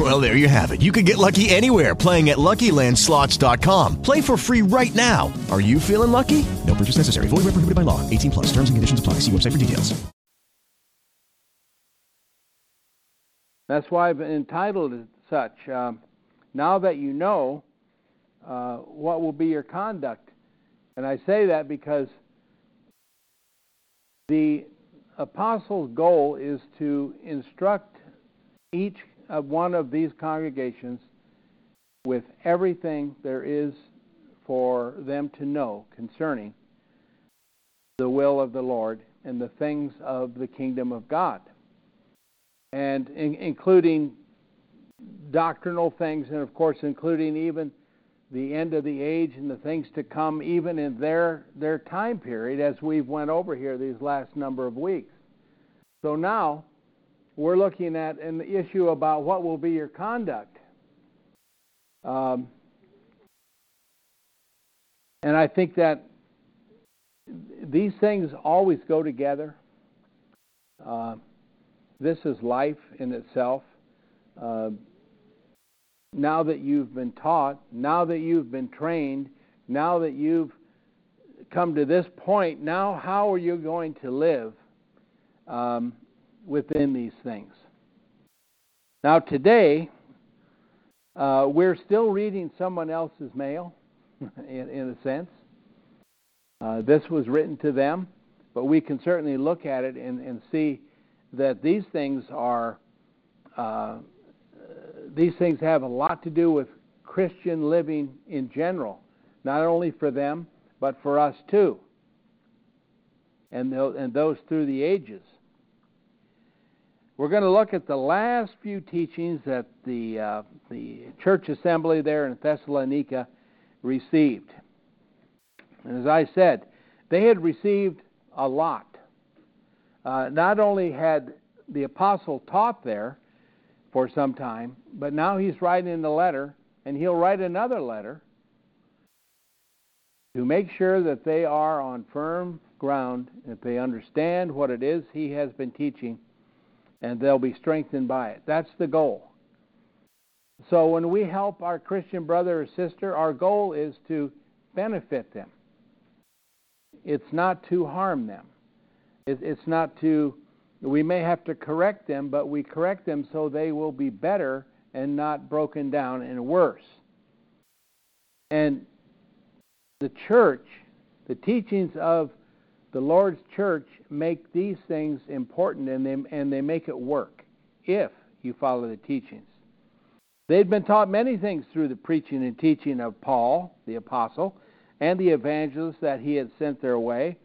Well, there you have it. You can get lucky anywhere playing at LuckyLandSlots.com. Play for free right now. Are you feeling lucky? No purchase necessary. Void where prohibited by law. 18 plus. Terms and conditions apply. See website for details. That's why I've entitled it such. Um, now that you know, uh, what will be your conduct? And I say that because the apostles' goal is to instruct each of one of these congregations with everything there is for them to know concerning the will of the Lord and the things of the kingdom of God, and in, including doctrinal things, and of course, including even the end of the age and the things to come, even in their their time period, as we've went over here these last number of weeks. So now we're looking at an issue about what will be your conduct. Um, and I think that these things always go together. Uh, this is life in itself. Uh, now that you've been taught, now that you've been trained, now that you've come to this point, now how are you going to live um, within these things? Now, today, uh, we're still reading someone else's mail, in, in a sense. Uh, this was written to them, but we can certainly look at it and, and see that these things are uh, these things have a lot to do with Christian living in general, not only for them but for us too, and and those through the ages. We're going to look at the last few teachings that the uh, the church assembly there in Thessalonica received. And as I said, they had received a lot. Uh, not only had the apostle taught there for some time, but now he's writing the letter, and he'll write another letter to make sure that they are on firm ground, that they understand what it is he has been teaching, and they'll be strengthened by it. That's the goal. So when we help our Christian brother or sister, our goal is to benefit them. It's not to harm them. It's not to, we may have to correct them, but we correct them so they will be better and not broken down and worse. And the church, the teachings of the Lord's church make these things important and they, and they make it work if you follow the teachings. They'd been taught many things through the preaching and teaching of Paul, the apostle, and the evangelists that he had sent their way.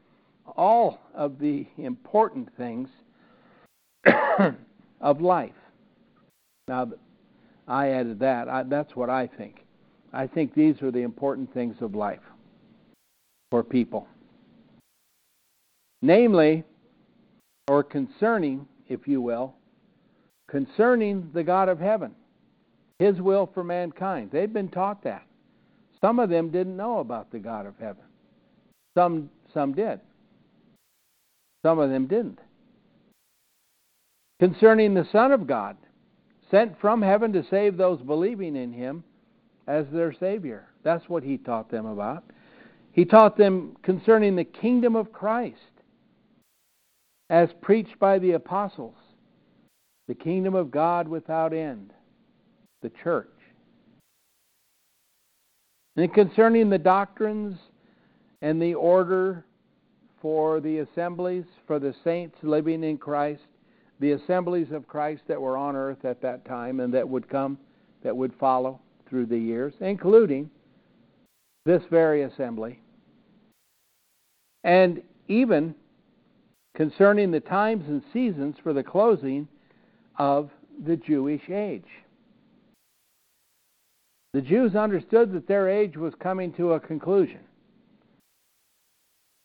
All of the important things of life. Now, I added that. I, that's what I think. I think these are the important things of life for people. Namely, or concerning, if you will, concerning the God of heaven his will for mankind. They've been taught that. Some of them didn't know about the God of heaven. Some some did. Some of them didn't. Concerning the Son of God, sent from heaven to save those believing in him as their Savior. That's what he taught them about. He taught them concerning the kingdom of Christ, as preached by the apostles, the kingdom of God without end the church. And concerning the doctrines and the order for the assemblies, for the saints living in Christ, the assemblies of Christ that were on earth at that time and that would come, that would follow through the years, including this very assembly. And even concerning the times and seasons for the closing of the Jewish age. The Jews understood that their age was coming to a conclusion.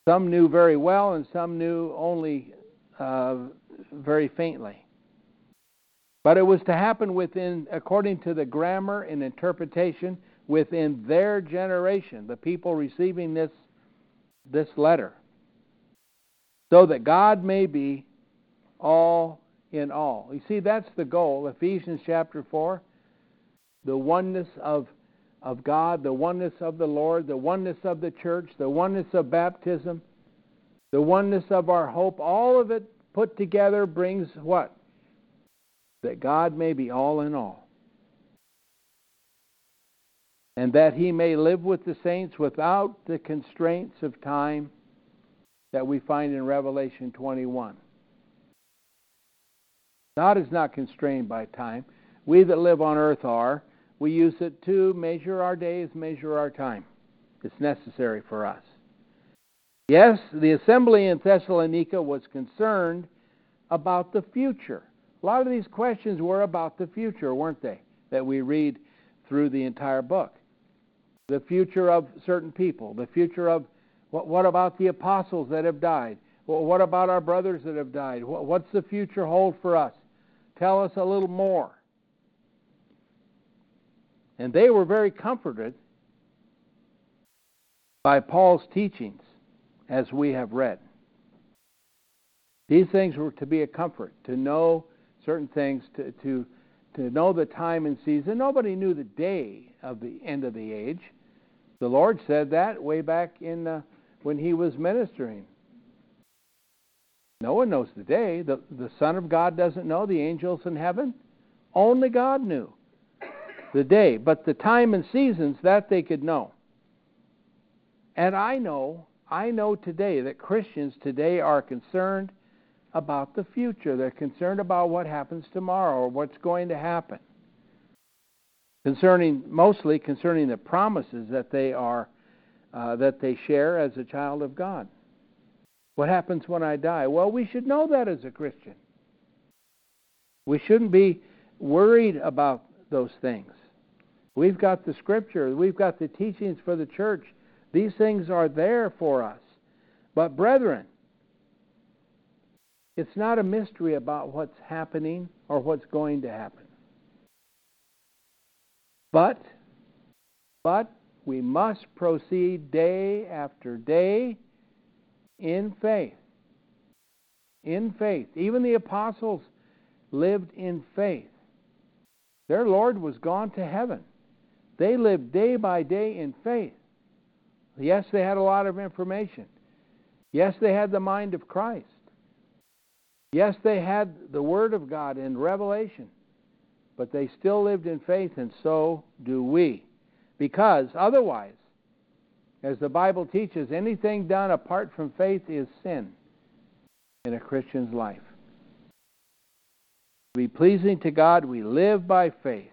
Some knew very well, and some knew only uh, very faintly. But it was to happen within, according to the grammar and interpretation, within their generation, the people receiving this, this letter, so that God may be all in all. You see, that's the goal. Ephesians chapter 4, the oneness of, of God, the oneness of the Lord, the oneness of the church, the oneness of baptism, the oneness of our hope, all of it put together brings what? That God may be all in all. And that he may live with the saints without the constraints of time that we find in Revelation 21. God is not constrained by time. We that live on earth are. We use it to measure our days, measure our time. It's necessary for us. Yes, the assembly in Thessalonica was concerned about the future. A lot of these questions were about the future, weren't they? That we read through the entire book. The future of certain people, the future of what, what about the apostles that have died? Well, what about our brothers that have died? What's the future hold for us? Tell us a little more. And they were very comforted by Paul's teachings, as we have read. These things were to be a comfort, to know certain things, to, to, to know the time and season. Nobody knew the day of the end of the age. The Lord said that way back in uh, when He was ministering. No one knows the day. The, the Son of God doesn't know. The angels in heaven. Only God knew the day. But the time and seasons, that they could know. And I know, I know today that Christians today are concerned about the future. They're concerned about what happens tomorrow or what's going to happen. Concerning mostly concerning the promises that they are uh, that they share as a child of God. What happens when I die? Well, we should know that as a Christian. We shouldn't be worried about those things. We've got the scripture, we've got the teachings for the church. These things are there for us. But, brethren, it's not a mystery about what's happening or what's going to happen. But, but we must proceed day after day in faith. In faith. Even the apostles lived in faith. Their Lord was gone to heaven. They lived day by day in faith. Yes, they had a lot of information. Yes, they had the mind of Christ. Yes, they had the Word of God in Revelation, but they still lived in faith, and so do we. Because otherwise, as the Bible teaches, anything done apart from faith is sin in a Christian's life. To be pleasing to God, we live by faith.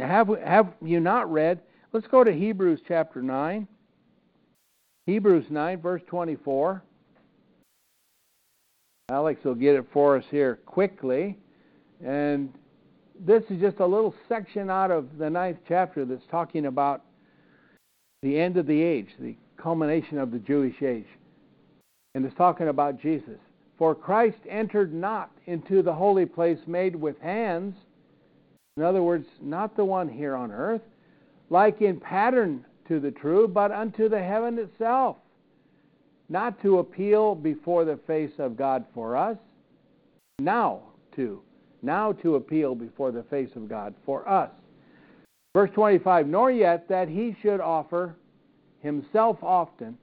Now, have, have you not read? Let's go to Hebrews chapter 9. Hebrews 9, verse 24. Alex will get it for us here quickly. And this is just a little section out of the ninth chapter that's talking about the end of the age, the culmination of the Jewish age. And it's talking about Jesus. For Christ entered not into the holy place made with hands, in other words, not the one here on earth, like in pattern to the true, but unto the heaven itself not to appeal before the face of God for us, now to, now to appeal before the face of God for us. Verse 25, nor yet that he should offer himself often,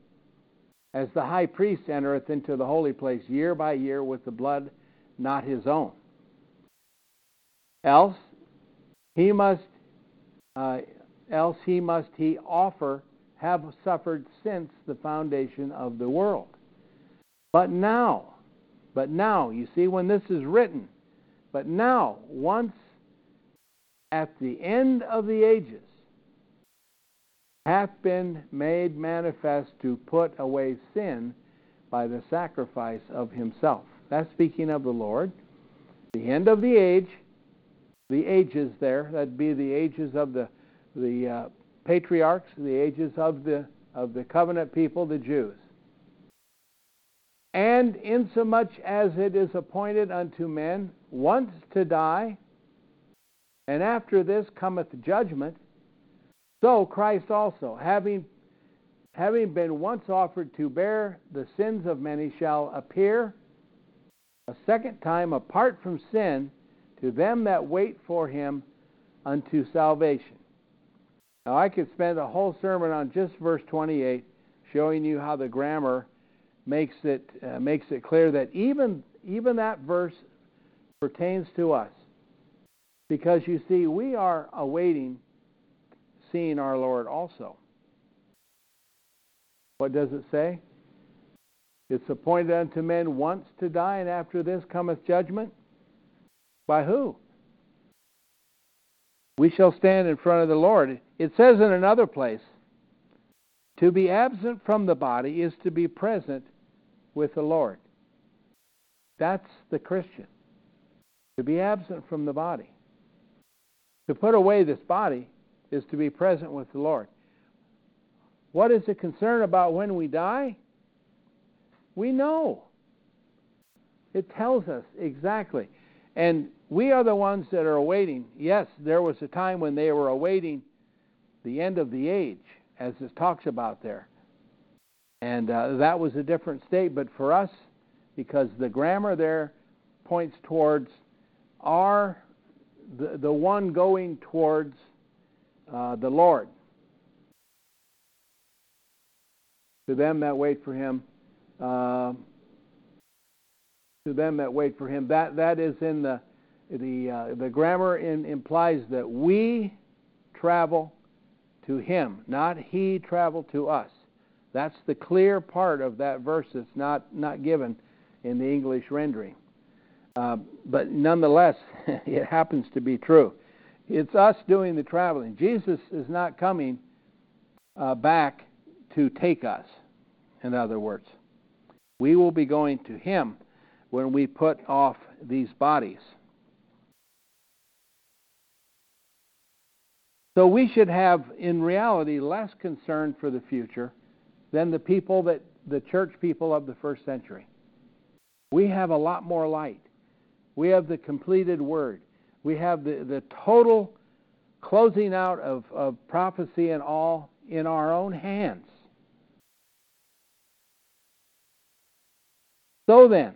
as the high priest entereth into the holy place year by year with the blood not his own. Else he must, uh, else he must he offer have suffered since the foundation of the world. But now, but now, you see, when this is written, but now, once at the end of the ages, hath been made manifest to put away sin by the sacrifice of himself. That's speaking of the Lord. The end of the age, the ages there, that'd be the ages of the, the uh, patriarchs, the ages of the, of the covenant people, the Jews. And insomuch as it is appointed unto men once to die, and after this cometh judgment, so Christ also, having, having been once offered to bear the sins of many, shall appear a second time apart from sin to them that wait for him unto salvation. Now, I could spend a whole sermon on just verse 28, showing you how the grammar makes it uh, makes it clear that even even that verse pertains to us, because you see, we are awaiting seeing our Lord also. What does it say? It's appointed unto men once to die, and after this cometh judgment. By who? We shall stand in front of the Lord. It says in another place, to be absent from the body is to be present with the Lord. That's the Christian. To be absent from the body. To put away this body is to be present with the Lord. What is the concern about when we die? We know. It tells us exactly. And we are the ones that are awaiting. Yes, there was a time when they were awaiting the end of the age, as it talks about there. And uh, that was a different state. But for us, because the grammar there points towards our, the, the one going towards uh, the Lord. To them that wait for him, uh, to them that wait for him. That that is in the the uh, the grammar in, implies that we travel to him, not he travel to us. That's the clear part of that verse that's not not given in the English rendering. Uh, but nonetheless, it happens to be true. It's us doing the traveling. Jesus is not coming uh, back to take us, in other words. We will be going to Him when we put off these bodies. So we should have, in reality, less concern for the future than the people that the church people of the first century. We have a lot more light. We have the completed word. We have the, the total closing out of, of prophecy and all in our own hands. So then,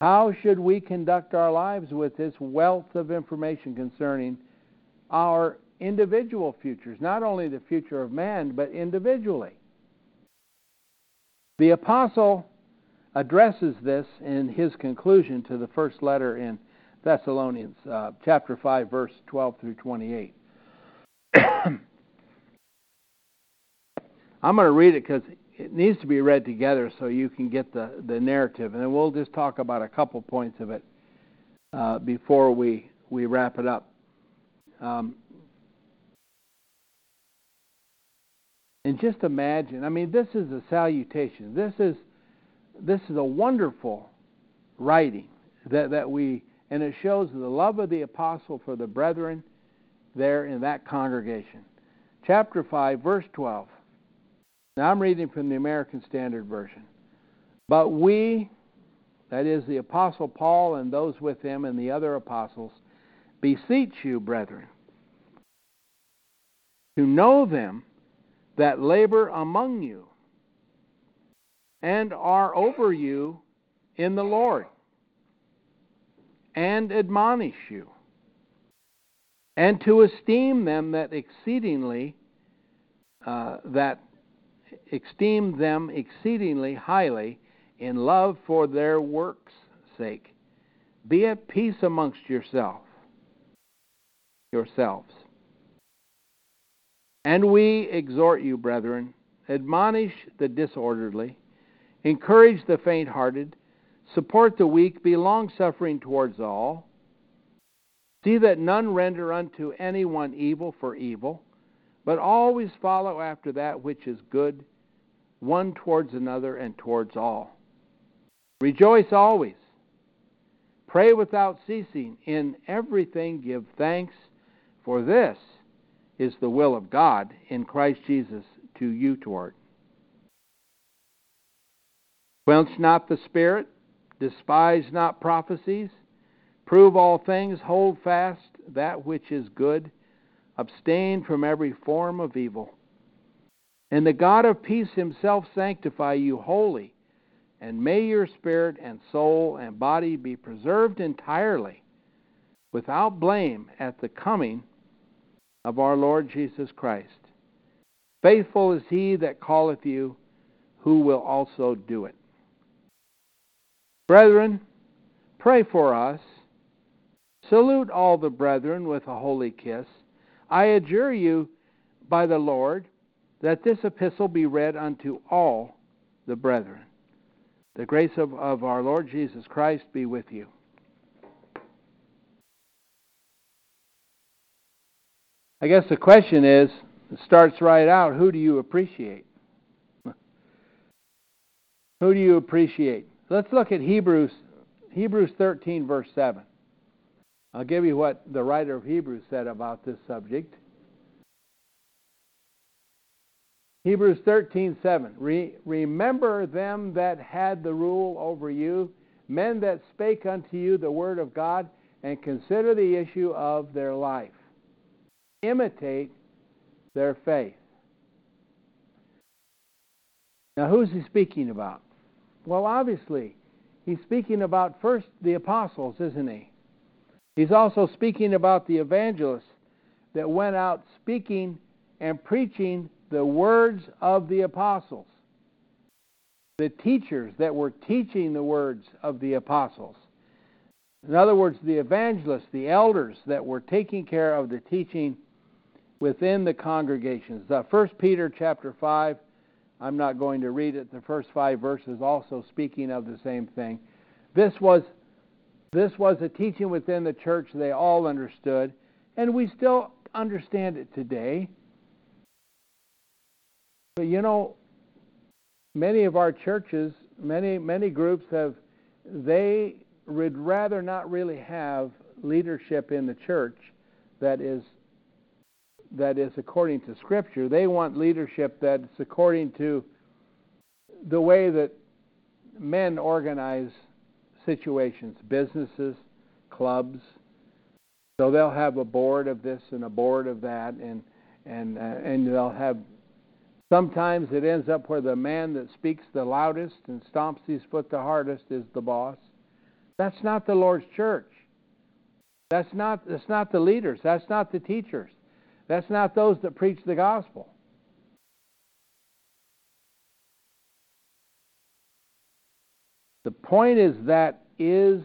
how should we conduct our lives with this wealth of information concerning our individual futures, not only the future of man, but individually? The apostle addresses this in his conclusion to the first letter in Thessalonians, uh, chapter 5, verse 12 through 28. I'm going to read it because it needs to be read together so you can get the, the narrative. And then we'll just talk about a couple points of it uh, before we, we wrap it up. Um, and just imagine, I mean, this is a salutation. This is, this is a wonderful writing that, that we and it shows the love of the apostle for the brethren there in that congregation. Chapter 5, verse 12. Now I'm reading from the American Standard Version. But we, that is the apostle Paul and those with him and the other apostles, beseech you, brethren, to know them that labor among you and are over you in the Lord and admonish you, and to esteem them that exceedingly uh, that esteem them exceedingly highly in love for their works' sake. Be at peace amongst yourself, yourselves. And we exhort you, brethren, admonish the disorderly, encourage the faint hearted, Support the weak, be long suffering towards all. See that none render unto anyone evil for evil, but always follow after that which is good, one towards another and towards all. Rejoice always. Pray without ceasing. In everything give thanks, for this is the will of God in Christ Jesus to you toward. Quench not the spirit, despise not prophecies, prove all things, hold fast that which is good, abstain from every form of evil. And the God of peace himself sanctify you wholly, and may your spirit and soul and body be preserved entirely, without blame, at the coming of our Lord Jesus Christ. Faithful is he that calleth you, who will also do it. Brethren, pray for us. Salute all the brethren with a holy kiss. I adjure you by the Lord that this epistle be read unto all the brethren. The grace of, of our Lord Jesus Christ be with you. I guess the question is, it starts right out, who do you appreciate? Who do you appreciate? Let's look at Hebrews Hebrews 13 verse 7. I'll give you what the writer of Hebrews said about this subject. Hebrews 13:7 Re- Remember them that had the rule over you, men that spake unto you the word of God, and consider the issue of their life. Imitate their faith. Now, who's he speaking about? Well, obviously, he's speaking about first the apostles, isn't he? He's also speaking about the evangelists that went out speaking and preaching the words of the apostles, the teachers that were teaching the words of the apostles. In other words, the evangelists, the elders that were taking care of the teaching within the congregations. First Peter chapter 5 I'm not going to read it. The first five verses also speaking of the same thing. This was this was a teaching within the church they all understood, and we still understand it today. But you know, many of our churches, many many groups have they would rather not really have leadership in the church that is that is according to Scripture. They want leadership that's according to the way that men organize situations, businesses, clubs. So they'll have a board of this and a board of that, and and uh, and they'll have. Sometimes it ends up where the man that speaks the loudest and stomps his foot the hardest is the boss. That's not the Lord's church. That's not that's not the leaders. That's not the teachers. That's not those that preach the gospel. The point is that is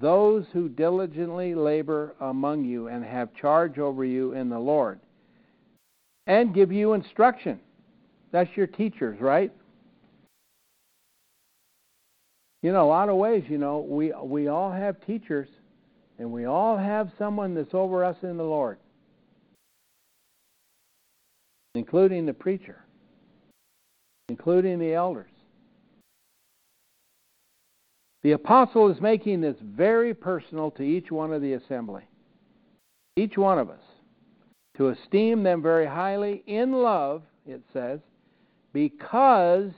those who diligently labor among you and have charge over you in the Lord and give you instruction. That's your teachers, right? You know, a lot of ways, you know, we we all have teachers and we all have someone that's over us in the Lord including the preacher, including the elders. The apostle is making this very personal to each one of the assembly, each one of us, to esteem them very highly in love, it says, because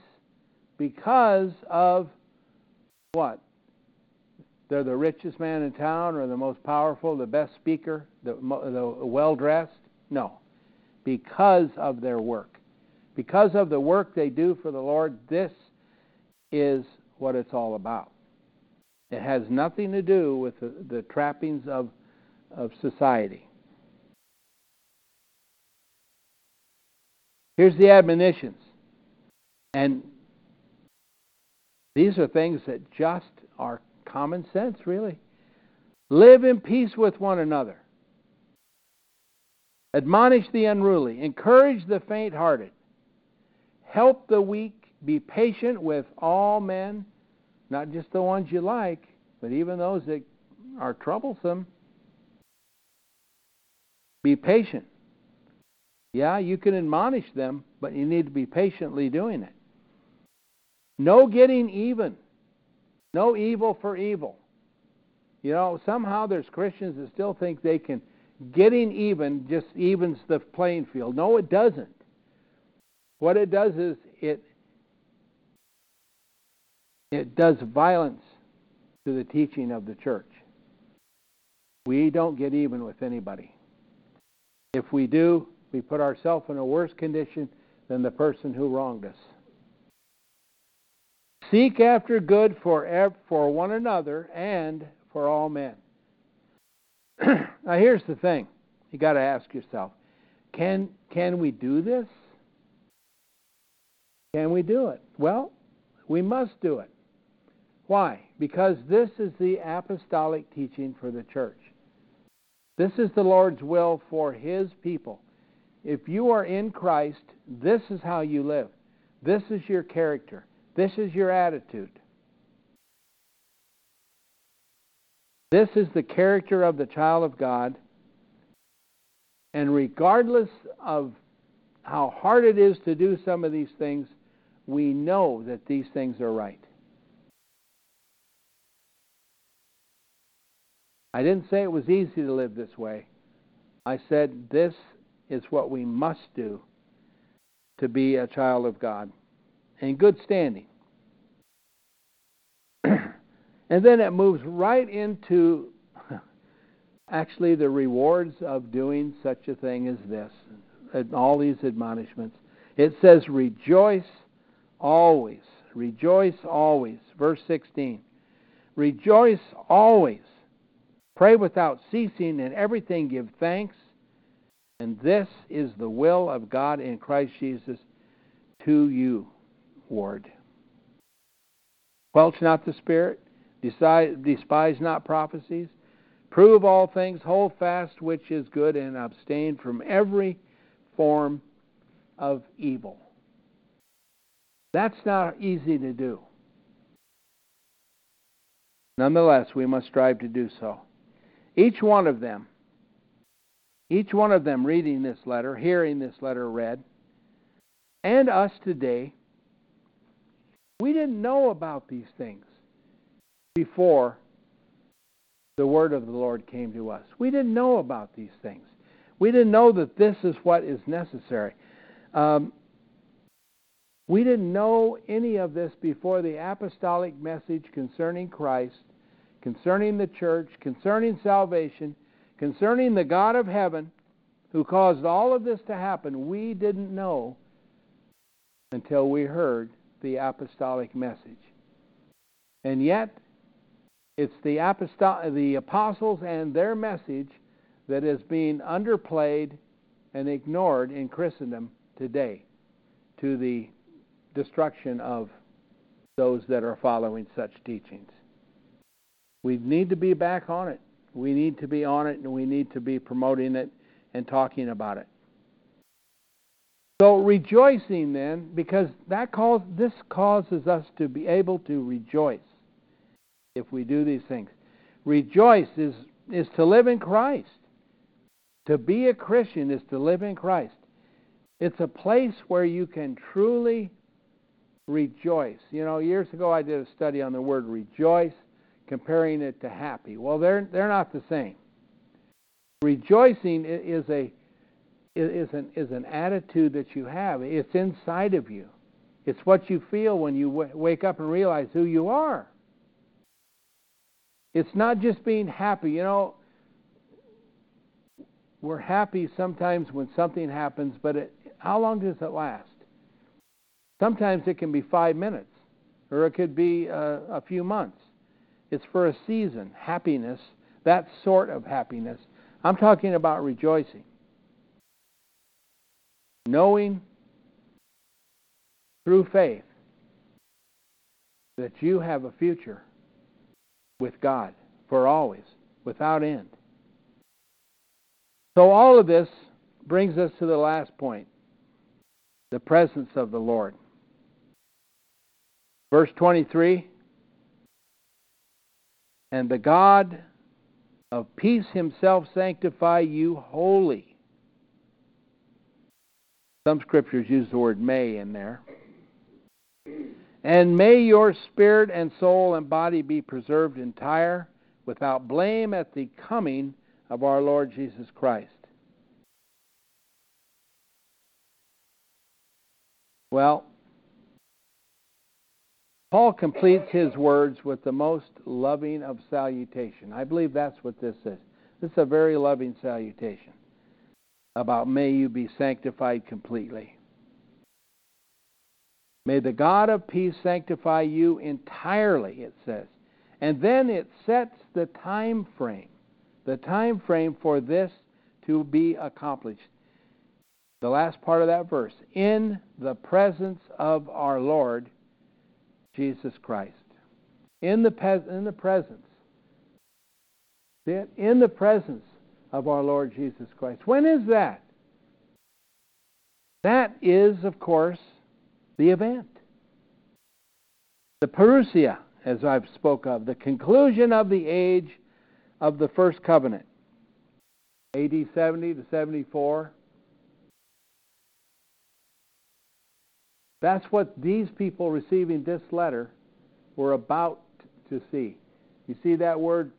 because of what? They're the richest man in town, or the most powerful, the best speaker, the, the well dressed? No because of their work. Because of the work they do for the Lord, this is what it's all about. It has nothing to do with the, the trappings of, of society. Here's the admonitions. And these are things that just are common sense, really. Live in peace with one another. Admonish the unruly, encourage the faint hearted, help the weak, be patient with all men, not just the ones you like, but even those that are troublesome. Be patient. Yeah, you can admonish them, but you need to be patiently doing it. No getting even. No evil for evil. You know, somehow there's Christians that still think they can getting even just evens the playing field. No, it doesn't. What it does is it it does violence to the teaching of the church. We don't get even with anybody. If we do, we put ourselves in a worse condition than the person who wronged us. Seek after good for, for one another and for all men. now, here's the thing you got to ask yourself can, can we do this? Can we do it? Well, we must do it. Why? Because this is the apostolic teaching for the church. This is the Lord's will for His people. If you are in Christ, this is how you live. This is your character. This is your attitude. This is the character of the child of God. And regardless of how hard it is to do some of these things, we know that these things are right. I didn't say it was easy to live this way. I said this is what we must do to be a child of God in good standing. And then it moves right into actually the rewards of doing such a thing as this, and all these admonishments. It says, Rejoice always. Rejoice always. Verse 16. Rejoice always. Pray without ceasing, and everything give thanks. And this is the will of God in Christ Jesus to you, Ward. Quelch not the Spirit, despise not prophecies, prove all things, hold fast which is good, and abstain from every form of evil. That's not easy to do. Nonetheless, we must strive to do so. Each one of them, each one of them reading this letter, hearing this letter read, and us today, we didn't know about these things before the word of the Lord came to us. We didn't know about these things. We didn't know that this is what is necessary. Um, we didn't know any of this before the apostolic message concerning Christ concerning the church, concerning salvation, concerning the God of heaven who caused all of this to happen, we didn't know until we heard the apostolic message. And yet, it's the, the apostles and their message that is being underplayed and ignored in Christendom today to the destruction of those that are following such teachings. We need to be back on it. We need to be on it and we need to be promoting it and talking about it. So rejoicing then, because that cause this causes us to be able to rejoice if we do these things. Rejoice is is to live in Christ. To be a Christian is to live in Christ. It's a place where you can truly rejoice. You know, years ago I did a study on the word rejoice comparing it to happy. Well, they're they're not the same. Rejoicing is a is an is an attitude that you have. It's inside of you. It's what you feel when you w- wake up and realize who you are. It's not just being happy. You know, we're happy sometimes when something happens, but it, how long does it last? Sometimes it can be five minutes, or it could be a, a few months. It's for a season. Happiness, that sort of happiness. I'm talking about rejoicing. Knowing through faith that you have a future with God for always, without end. So, all of this brings us to the last point the presence of the Lord. Verse 23 and the God of peace himself sanctify you wholly. Some scriptures use the word may in there. And may your spirit and soul and body be preserved entire, without blame at the coming of our Lord Jesus Christ. Well, Paul completes his words with the most loving of salutation. I believe that's what this is. This is a very loving salutation about may you be sanctified completely. May the God of peace sanctify you entirely, it says. And then it sets the time frame, the time frame for this to be accomplished. The last part of that verse, in the presence of our Lord Jesus Christ. In the, in the presence. In the presence of our Lord Jesus Christ. When is that? That is, of course, the event. The parousia, as I've spoke of, the conclusion of the age of the first covenant. AD 70 to 74. That's what these people receiving this letter were about to see. You see that word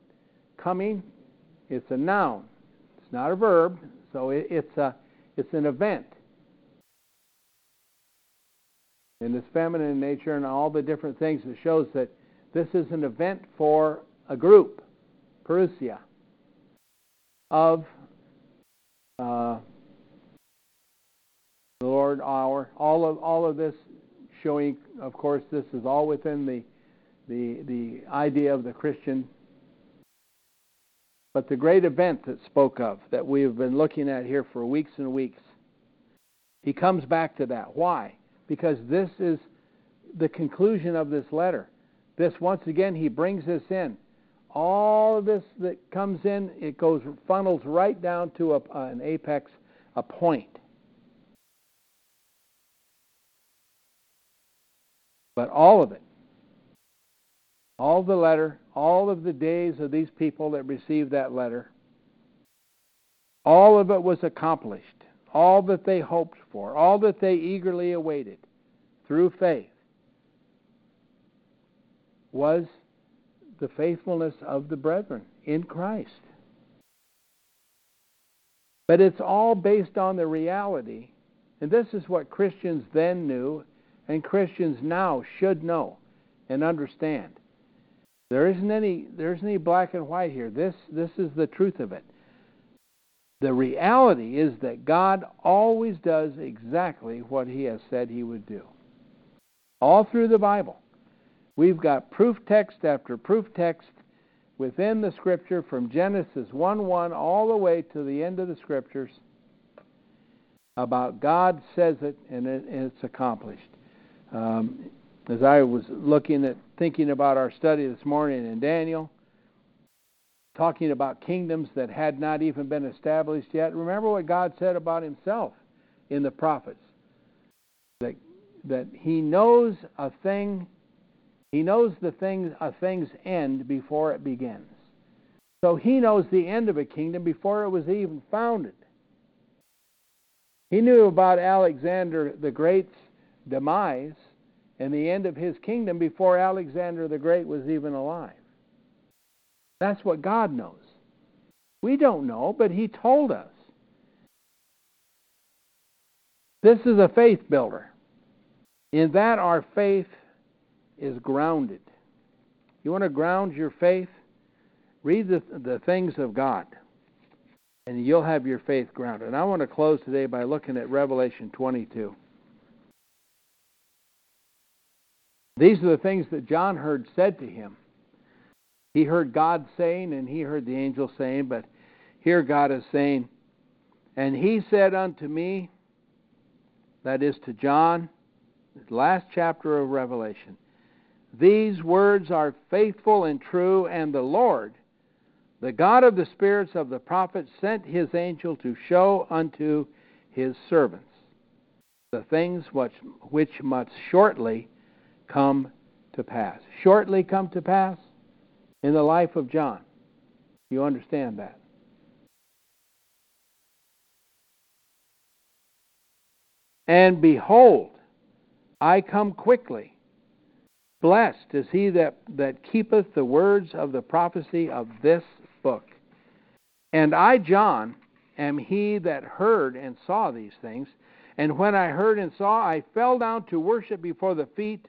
coming? It's a noun. It's not a verb, so it's a it's an event. In its feminine nature and all the different things, it shows that this is an event for a group, parousia, of uh, the Lord our. All of all of this showing, of course, this is all within the the the idea of the Christian. But the great event that spoke of, that we have been looking at here for weeks and weeks, he comes back to that. Why? Because this is the conclusion of this letter. This once again he brings this in. All of this that comes in, it goes funnels right down to a, an apex, a point. But all of it, all the letter, all of the days of these people that received that letter, all of it was accomplished. All that they hoped for, all that they eagerly awaited through faith was the faithfulness of the brethren in Christ. But it's all based on the reality, and this is what Christians then knew and Christians now should know and understand. There isn't any there isn't any black and white here. This this is the truth of it. The reality is that God always does exactly what he has said he would do. All through the Bible. We've got proof text after proof text within the scripture from Genesis 1 1 all the way to the end of the scriptures about God says it and, it, and it's accomplished. Um, as I was looking at thinking about our study this morning in Daniel, talking about kingdoms that had not even been established yet, remember what God said about himself in the prophets. That that he knows a thing he knows the thing a thing's end before it begins. So he knows the end of a kingdom before it was even founded. He knew about Alexander the Great's demise and the end of his kingdom before Alexander the Great was even alive. That's what God knows. We don't know, but He told us. This is a faith builder. In that, our faith is grounded. You want to ground your faith? Read the, the things of God, and you'll have your faith grounded. And I want to close today by looking at Revelation 22. These are the things that John heard said to him. He heard God saying, and he heard the angel saying, but here God is saying, And he said unto me, that is to John, the last chapter of Revelation, These words are faithful and true, and the Lord, the God of the spirits of the prophets, sent his angel to show unto his servants the things which, which must shortly come to pass. Shortly come to pass in the life of John. You understand that? And behold, I come quickly. Blessed is he that, that keepeth the words of the prophecy of this book. And I, John, am he that heard and saw these things. And when I heard and saw, I fell down to worship before the feet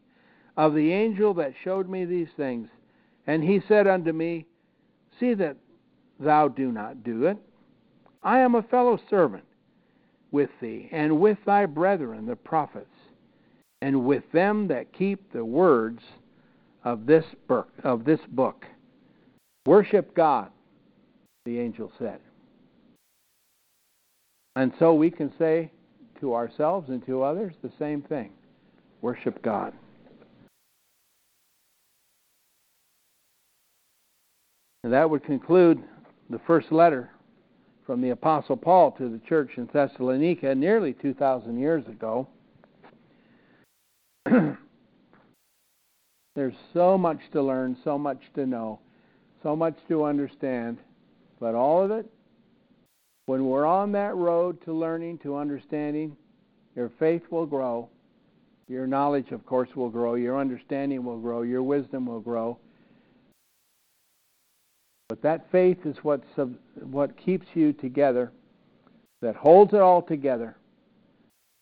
of the angel that showed me these things. And he said unto me, See that thou do not do it. I am a fellow servant with thee, and with thy brethren the prophets, and with them that keep the words of this book. Of this book. Worship God, the angel said. And so we can say to ourselves and to others the same thing worship God. And that would conclude the first letter from the Apostle Paul to the church in Thessalonica nearly 2,000 years ago. There's so much to learn, so much to know, so much to understand, but all of it, when we're on that road to learning, to understanding, your faith will grow. Your knowledge, of course, will grow. Your understanding will grow. Your wisdom will grow. But that faith is what, what keeps you together, that holds it all together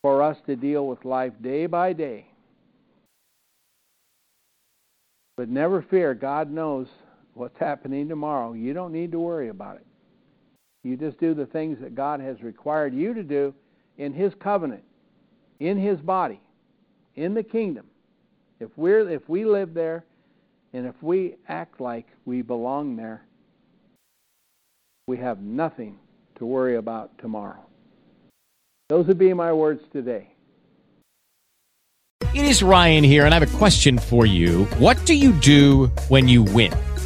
for us to deal with life day by day. But never fear, God knows what's happening tomorrow. You don't need to worry about it. You just do the things that God has required you to do in His covenant, in His body, in the kingdom. If we're if we live there and if we act like we belong there, we have nothing to worry about tomorrow. Those would be my words today. It is Ryan here, and I have a question for you. What do you do when you win?